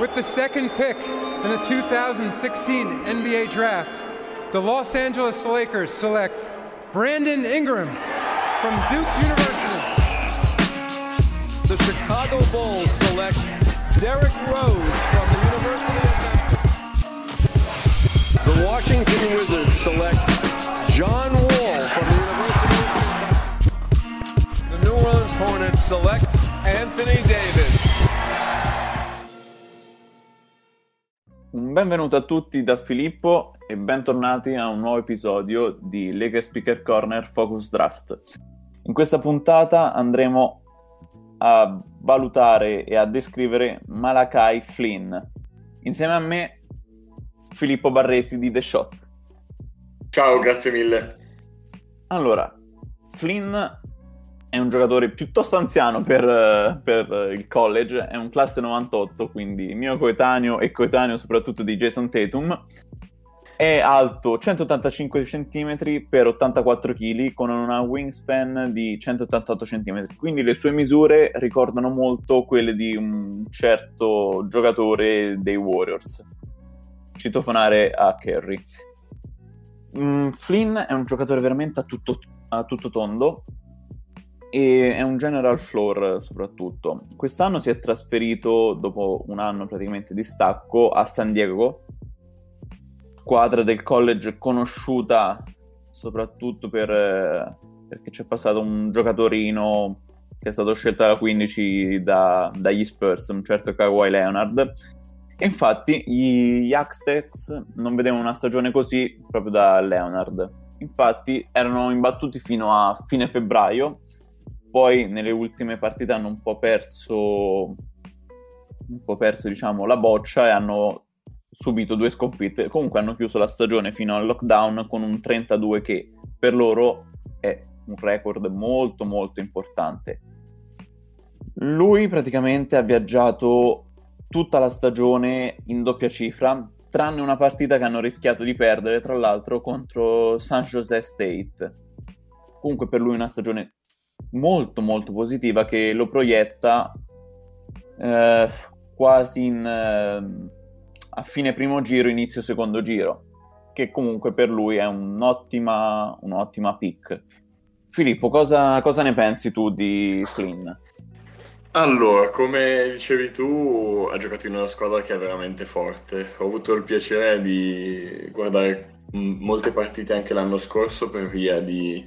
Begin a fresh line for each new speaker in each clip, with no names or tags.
With the second pick in the 2016 NBA Draft, the Los Angeles Lakers select Brandon Ingram from Duke University.
The Chicago Bulls select Derrick Rose from the University of Memphis. The Washington Wizards select John Wall from the University of. The New Orleans Hornets select Anthony Davis.
Un benvenuto a tutti da Filippo e bentornati a un nuovo episodio di Lega Speaker Corner Focus Draft. In questa puntata andremo a valutare e a descrivere Malakai Flynn. Insieme a me Filippo Barresi di The Shot.
Ciao, grazie mille.
Allora, Flynn è un giocatore piuttosto anziano per, per, il college, è un classe 98, quindi mio coetaneo e coetaneo soprattutto di Jason Tatum. È alto 185 cm per 84 kg con una wingspan di 188 cm, quindi le sue misure ricordano molto quelle di un certo giocatore dei Warriors. Citofonare a Kerry. Mm, Flynn è un giocatore veramente a tutto, a tutto tondo, e è un general floor soprattutto. Quest'anno si è trasferito dopo un anno praticamente di stacco a San Diego, squadra del college conosciuta soprattutto per, perché c'è passato un giocatorino che è stato scelto alla 15 da, dagli Spurs, un certo Kawhi Leonard. E infatti gli Aztecs non vedevano una stagione così proprio da Leonard. Infatti erano imbattuti fino a fine febbraio poi nelle ultime partite hanno un po' perso un po' perso diciamo la boccia e hanno subito due sconfitte. Comunque hanno chiuso la stagione fino al lockdown con un 32 che per loro è un record molto molto importante. Lui praticamente ha viaggiato tutta la stagione in doppia cifra tranne una partita che hanno rischiato di perdere tra l'altro contro San Jose State. Comunque per lui una stagione molto molto positiva che lo proietta eh, quasi in, eh, a fine primo giro, inizio secondo giro, che comunque per lui è un'ottima, un'ottima pick. Filippo, cosa, cosa ne pensi tu di Flynn?
Allora, come dicevi tu, ha giocato in una squadra che è veramente forte. Ho avuto il piacere di guardare molte partite anche l'anno scorso per via di,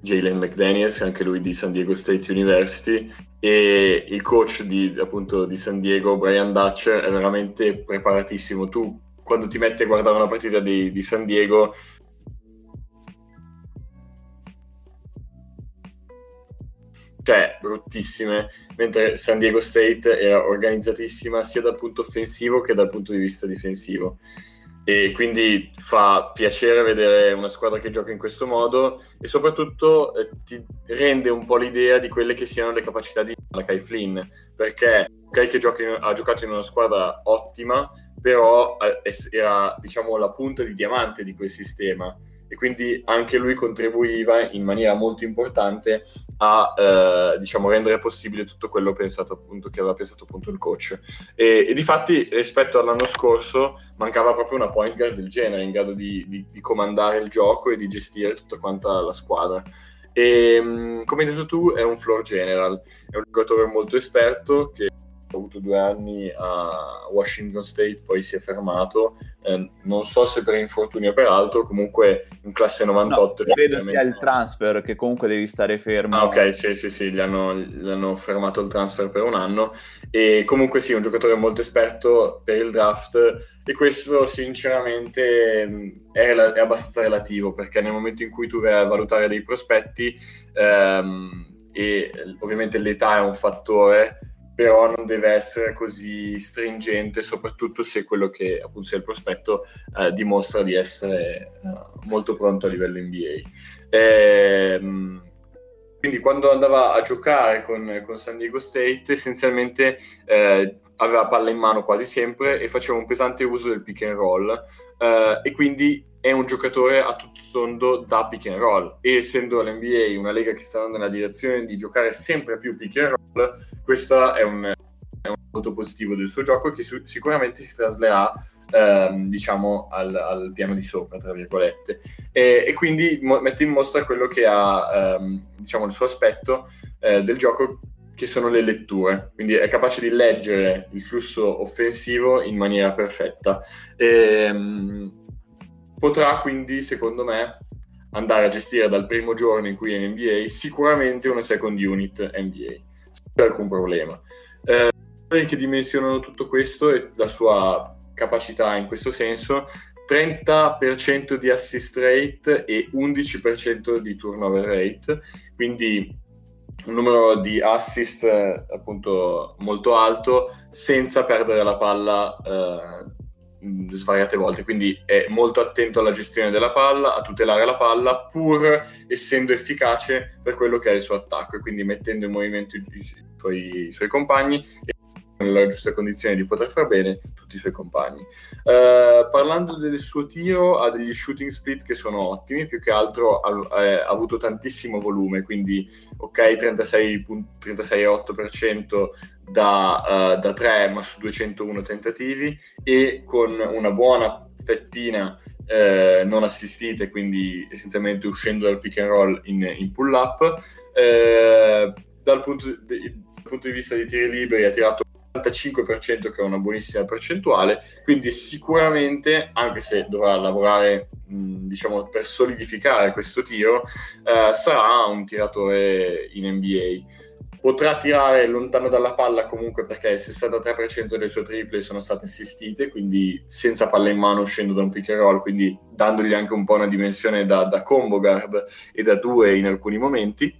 Jalen McDaniels, anche lui di San Diego State University, e il coach di, appunto, di San Diego, Brian Dutcher, è veramente preparatissimo. Tu, quando ti metti a guardare una partita di, di San Diego, cioè bruttissime, mentre San Diego State era organizzatissima sia dal punto offensivo che dal punto di vista difensivo e quindi fa piacere vedere una squadra che gioca in questo modo e soprattutto eh, ti rende un po' l'idea di quelle che siano le capacità di Malakai Flynn perché Kai che in, ha giocato in una squadra ottima però eh, era diciamo la punta di diamante di quel sistema e quindi anche lui contribuiva in maniera molto importante a eh, diciamo, rendere possibile tutto quello pensato, appunto, che aveva pensato appunto il coach. E, e di fatti rispetto all'anno scorso mancava proprio una point guard del genere in grado di, di, di comandare il gioco e di gestire tutta quanta la squadra. E mm, come hai detto tu, è un floor general, è un giocatore molto esperto che ha avuto due anni a Washington State, poi si è fermato, eh, non so se per infortunio o per altro, comunque in classe 98.
No, credo sia il transfer che comunque devi stare fermo.
Ah, ok, sì, sì, sì, gli hanno, gli hanno, fermato il transfer per un anno e comunque sì, un giocatore molto esperto per il draft e questo sinceramente è, è abbastanza relativo perché nel momento in cui tu vai a valutare dei prospetti ehm, e ovviamente l'età è un fattore, però non deve essere così stringente, soprattutto se quello che appunto sia il prospetto eh, dimostra di essere uh, molto pronto a livello NBA. Ehm, quindi quando andava a giocare con, con San Diego State essenzialmente eh, aveva palla in mano quasi sempre e faceva un pesante uso del pick and roll eh, e quindi è un giocatore a tutto tondo da pick and roll. E essendo l'NBA una lega che sta andando nella direzione di giocare sempre più pick and roll questa è un, è un punto positivo del suo gioco che su- sicuramente si traslerà ehm, diciamo al, al, piano di sopra tra virgolette. E, e quindi mo- mette in mostra quello che ha ehm, diciamo il suo aspetto eh, del gioco che sono le letture, quindi è capace di leggere il flusso offensivo in maniera perfetta. E, ehm, potrà quindi, secondo me, andare a gestire dal primo giorno in cui è in NBA sicuramente una second unit NBA, senza alcun problema. Eh, che dimensionano tutto questo e la sua capacità in questo senso 30% di assist rate e 11% di turnover rate, quindi un numero di assist eh, appunto molto alto senza perdere la palla eh, svariate volte, quindi è molto attento alla gestione della palla, a tutelare la palla, pur essendo efficace per quello che è il suo attacco e quindi mettendo in movimento i, suoi, i suoi compagni. e nella giusta condizione di poter far bene tutti i suoi compagni. Uh, parlando del suo tiro, ha degli shooting split che sono ottimi, più che altro ha, eh, ha avuto tantissimo volume, quindi ok 36,8% da, uh, da 3 ma su 201 tentativi e con una buona fettina eh, non assistite, quindi essenzialmente uscendo dal pick and roll in, in pull up. Eh, dal, punto di, dal punto di vista di tiri liberi ha tirato 85% che è una buonissima percentuale, quindi sicuramente, anche se dovrà lavorare diciamo, per solidificare questo tiro, eh, sarà un tiratore in NBA. Potrà tirare lontano dalla palla comunque perché il 63% delle sue triple sono state assistite, quindi senza palla in mano uscendo da un pick and roll, quindi dandogli anche un po' una dimensione da, da combo guard e da due in alcuni momenti.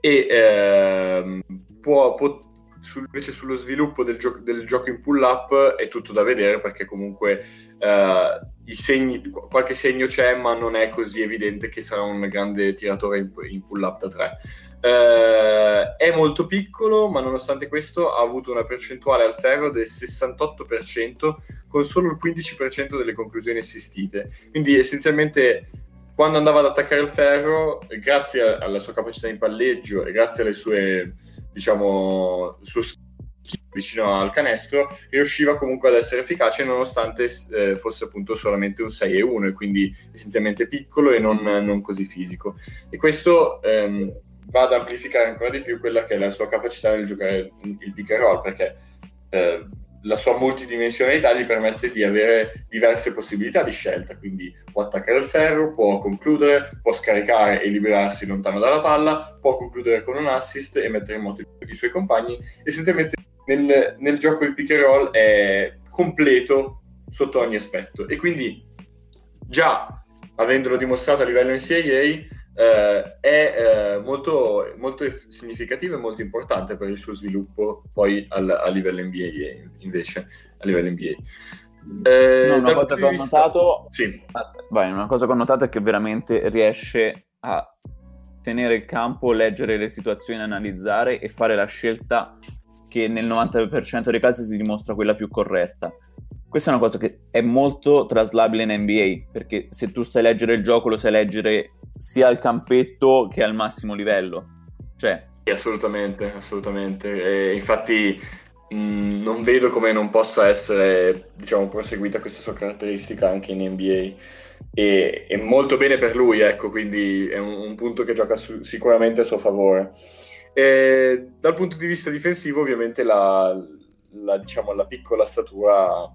E ehm, può, può sul, invece sullo sviluppo del, gio- del, gioco in pull up è tutto da vedere perché comunque uh, i segni, qualche segno c'è ma non è così evidente che sarà un grande tiratore in, in pull up da 3 uh, è molto piccolo ma nonostante questo ha avuto una percentuale al ferro del 68% con solo il 15% delle conclusioni assistite. Quindi essenzialmente quando andava ad attaccare il ferro grazie alla sua capacità in palleggio e grazie alle sue diciamo, su vicino al canestro, riusciva comunque ad essere efficace nonostante eh, fosse appunto solamente un 6 e 1 e quindi essenzialmente piccolo e non, non così fisico. E questo ehm, va ad amplificare ancora di più quella che è la sua capacità nel giocare il pick and roll perché eh, la sua multidimensionalità gli permette di avere diverse possibilità di scelta, quindi può attaccare il ferro, può concludere, può scaricare e liberarsi lontano dalla palla, può concludere con un assist e mettere in moto i suoi compagni. Essenzialmente nel, nel gioco il pick and roll è completo sotto ogni aspetto e quindi già avendolo dimostrato a livello NCAA eh, è eh, molto, molto, significativo e molto importante per il suo sviluppo poi al, a livello NBA invece a livello NBA
eh, no, una cosa che ho vista... notato
sì.
Ah, vai, una cosa che ho notato è che veramente riesce a tenere il campo, leggere le situazioni, analizzare e fare la scelta che nel 90% dei casi si dimostra quella più corretta. Questa è una cosa che è molto traslabile in NBA, perché se tu sai leggere il gioco, lo sai leggere sia al campetto che al massimo livello. Cioè...
Assolutamente, assolutamente. E infatti mh, non vedo come non possa essere, diciamo, proseguita questa sua caratteristica anche in NBA. E, e molto bene per lui, ecco, quindi è un, un punto che gioca su, sicuramente a suo favore. E dal punto di vista difensivo, ovviamente, la, la, diciamo, la piccola statura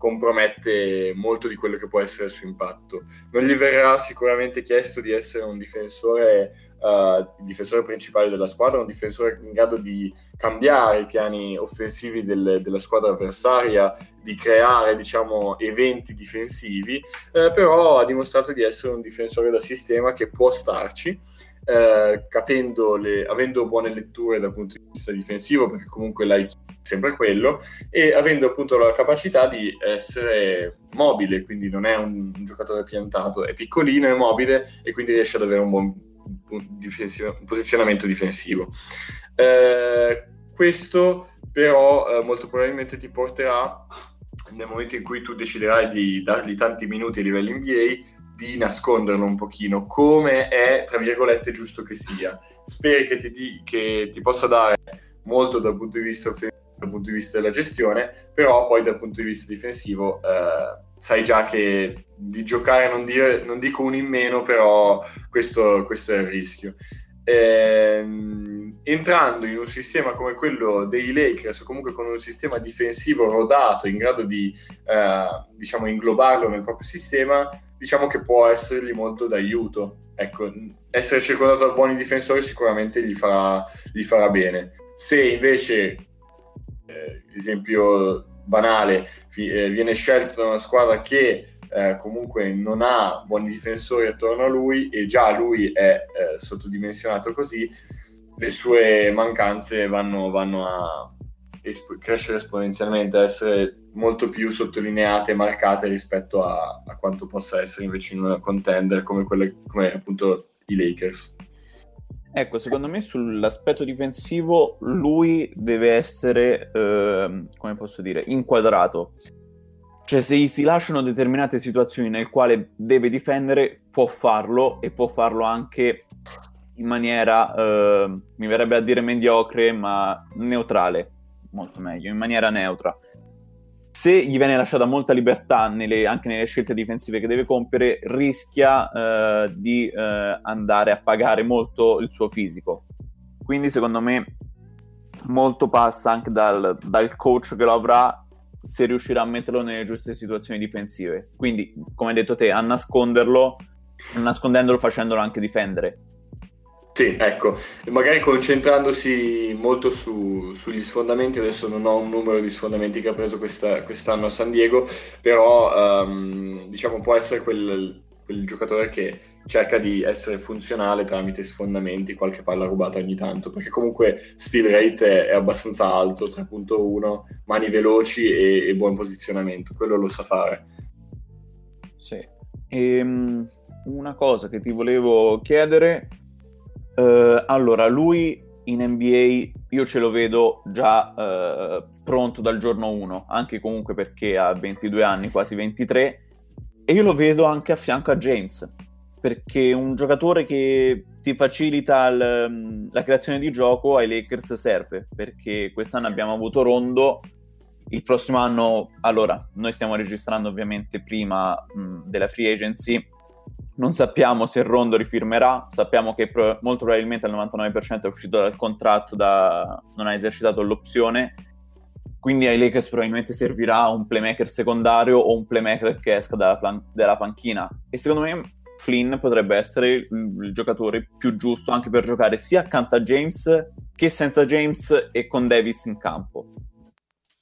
compromette molto di quello che può essere il suo impatto. Non gli verrà sicuramente chiesto di essere un difensore, uh, difensore principale della squadra, un difensore in grado di cambiare i piani offensivi del, della squadra avversaria, di creare diciamo, eventi difensivi, eh, però ha dimostrato di essere un difensore da sistema che può starci. Eh, capendo le, avendo buone letture dal punto di vista difensivo, perché comunque l'hai sempre quello, e avendo appunto la capacità di essere mobile, quindi non è un, giocatore piantato, è piccolino, è mobile e quindi riesce ad avere un buon un posizionamento difensivo. Eh, questo però eh, molto probabilmente ti porterà nel momento in cui tu deciderai di dargli tanti minuti a livello NBA di nasconderlo un pochino come è tra virgolette giusto che sia speri che ti, di, che ti possa dare molto dal punto di vista offensivo dal punto di vista della gestione, però poi dal punto di vista difensivo eh, sai già che di giocare non, dire, non dico un in meno, però questo, questo è il rischio. Ehm, entrando in un sistema come quello dei Lakers, o comunque con un sistema difensivo rodato in grado di eh, diciamo inglobarlo nel proprio sistema, diciamo che può essergli molto d'aiuto. Ecco, essere circondato da buoni difensori sicuramente gli farà, gli farà bene. Se invece, eh, esempio banale, fi- eh, viene scelto da una squadra che eh, comunque non ha buoni difensori attorno a lui e già lui è eh, sottodimensionato così, le sue mancanze vanno, vanno a esp- crescere esponenzialmente, a essere molto più sottolineate e marcate rispetto a, a, quanto possa essere invece in una contender come, quelle, come appunto i Lakers.
Ecco, secondo me sull'aspetto difensivo lui deve essere, eh, come posso dire, inquadrato. Cioè, se si lasciano determinate situazioni nel quale deve difendere, può farlo e può farlo anche in maniera, eh, mi verrebbe a dire mediocre, ma neutrale, molto meglio, in maniera neutra se gli viene lasciata molta libertà nelle, anche nelle scelte difensive che deve compiere, rischia eh, di eh, andare a pagare molto il suo fisico. Quindi, secondo me, molto passa anche dal, dal coach che lo avrà se riuscirà a metterlo nelle giuste situazioni difensive. Quindi, come hai detto te, a nasconderlo, nascondendolo facendolo anche difendere.
Sì, ecco, magari concentrandosi molto su, sugli sfondamenti, adesso non ho un numero di sfondamenti che ha preso questa, quest'anno a San Diego, però um, diciamo può essere quel, quel, giocatore che cerca di essere funzionale tramite sfondamenti, qualche palla rubata ogni tanto, perché comunque steal rate è, è abbastanza alto, 3.1, mani veloci e, e, buon posizionamento, quello lo sa fare.
Sì, e, um, una cosa che ti volevo chiedere Uh, allora, lui in NBA io ce lo vedo già uh, pronto dal giorno 1, anche comunque perché ha 22 anni, quasi 23, e io lo vedo anche a fianco a James, perché un giocatore che ti facilita il, mm, la creazione di gioco ai Lakers serve, perché quest'anno abbiamo avuto Rondo, il prossimo anno, allora, noi stiamo registrando ovviamente prima mh, mm, della free agency, non sappiamo se Rondo rifirmerà, sappiamo che pro- molto probabilmente al 99% è uscito dal contratto, da... non ha esercitato l'opzione, quindi ai Lakers probabilmente servirà un playmaker secondario o un playmaker che esca dalla, plan- dalla panchina. E secondo me Flynn potrebbe essere il, il giocatore più giusto anche per giocare sia accanto a James che senza James e con Davis in campo.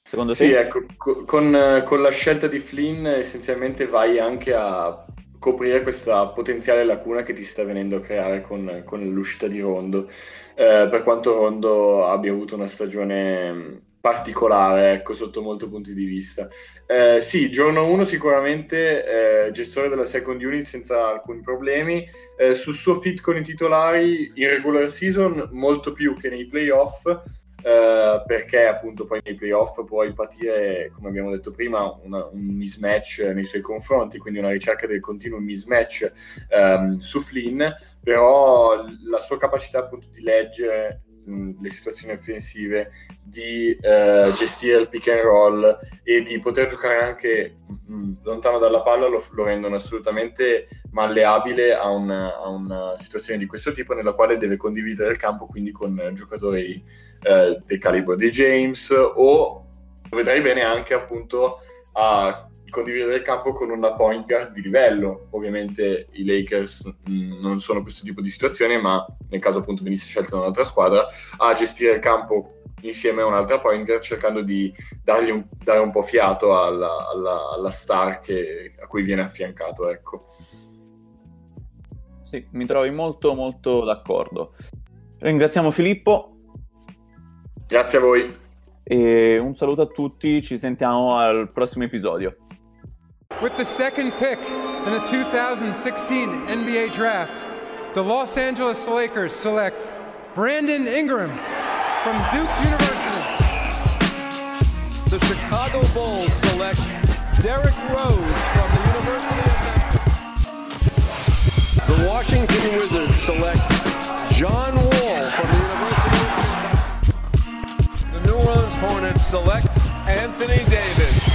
Secondo te? Sì, ecco, con, con, la scelta di Flynn essenzialmente vai anche a coprire questa potenziale lacuna che ti sta venendo a creare con, con l'uscita di Rondo. Eh, per quanto Rondo abbia avuto una stagione particolare, ecco, sotto molti punti di vista. Eh, sì, giorno 1 sicuramente eh, gestore della second unit senza alcuni problemi. Eh, sul suo fit con i titolari in regular season molto più che nei playoff eh, perché appunto poi nei playoff puoi patire, come abbiamo detto prima, una, un mismatch nei suoi confronti, quindi una ricerca del continuo mismatch um, su Flynn, però la sua capacità appunto di leggere le situazioni offensive, di uh, gestire il pick and roll e di poter giocare anche mh, lontano dalla palla lo, lo, rendono assolutamente malleabile a una, a una, situazione di questo tipo nella quale deve condividere il campo quindi con giocatori uh, del calibro di James o vedrei bene anche appunto a condividere il campo con una point guard di livello. Ovviamente i Lakers mh, mm, non sono questo tipo di situazione, ma nel caso appunto venisse scelta un'altra squadra, a gestire il campo insieme a un'altra point guard cercando di dargli un, dare un po' fiato alla, alla, alla star che, a cui viene affiancato. Ecco.
Sì, mi trovi molto molto d'accordo. Ringraziamo Filippo.
Grazie a voi.
E un saluto a tutti, ci sentiamo al prossimo episodio.
With the second pick in the 2016 NBA Draft, the Los Angeles Lakers select Brandon Ingram from Duke University.
The Chicago Bulls select Derrick Rose from the University of The Washington Wizards select John Wall from the University of The New Orleans Hornets Hornets select Anthony Davis.